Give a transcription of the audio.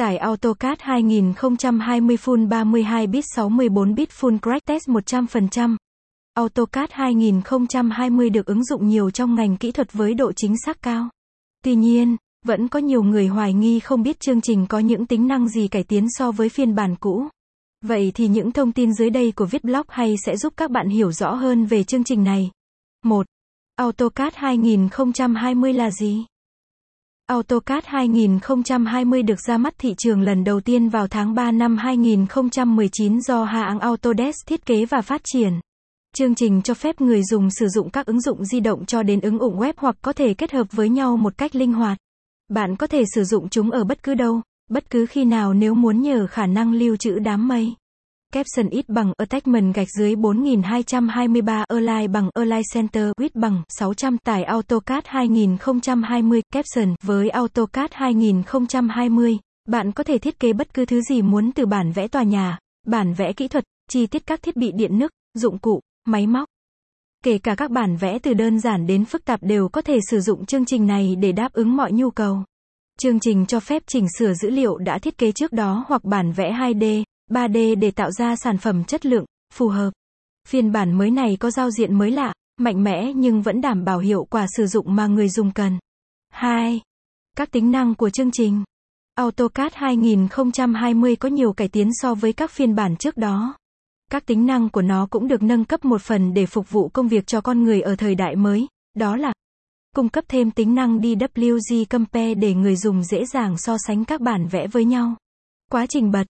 Tải AutoCAD 2020 Full 32 bit 64 bit Full Crack Test 100%. AutoCAD 2020 được ứng dụng nhiều trong ngành kỹ thuật với độ chính xác cao. Tuy nhiên, vẫn có nhiều người hoài nghi không biết chương trình có những tính năng gì cải tiến so với phiên bản cũ. Vậy thì những thông tin dưới đây của Vietblog hay sẽ giúp các bạn hiểu rõ hơn về chương trình này. 1. AutoCAD 2020 là gì? AutoCAD 2020 được ra mắt thị trường lần đầu tiên vào tháng 3 năm 2019 do hãng Autodesk thiết kế và phát triển. Chương trình cho phép người dùng sử dụng các ứng dụng di động cho đến ứng dụng web hoặc có thể kết hợp với nhau một cách linh hoạt. Bạn có thể sử dụng chúng ở bất cứ đâu, bất cứ khi nào nếu muốn nhờ khả năng lưu trữ đám mây. Caption ít bằng attachment gạch dưới 4223 Align bằng Align Center width bằng 600 tải AutoCAD 2020 Caption với AutoCAD 2020 bạn có thể thiết kế bất cứ thứ gì muốn từ bản vẽ tòa nhà, bản vẽ kỹ thuật, chi tiết các thiết bị điện nước, dụng cụ, máy móc. Kể cả các bản vẽ từ đơn giản đến phức tạp đều có thể sử dụng chương trình này để đáp ứng mọi nhu cầu. Chương trình cho phép chỉnh sửa dữ liệu đã thiết kế trước đó hoặc bản vẽ 2D, 3D để tạo ra sản phẩm chất lượng, phù hợp. Phiên bản mới này có giao diện mới lạ, mạnh mẽ nhưng vẫn đảm bảo hiệu quả sử dụng mà người dùng cần. 2. Các tính năng của chương trình. AutoCAD 2020 có nhiều cải tiến so với các phiên bản trước đó. Các tính năng của nó cũng được nâng cấp một phần để phục vụ công việc cho con người ở thời đại mới, đó là cung cấp thêm tính năng DWG Compare để người dùng dễ dàng so sánh các bản vẽ với nhau. Quá trình bật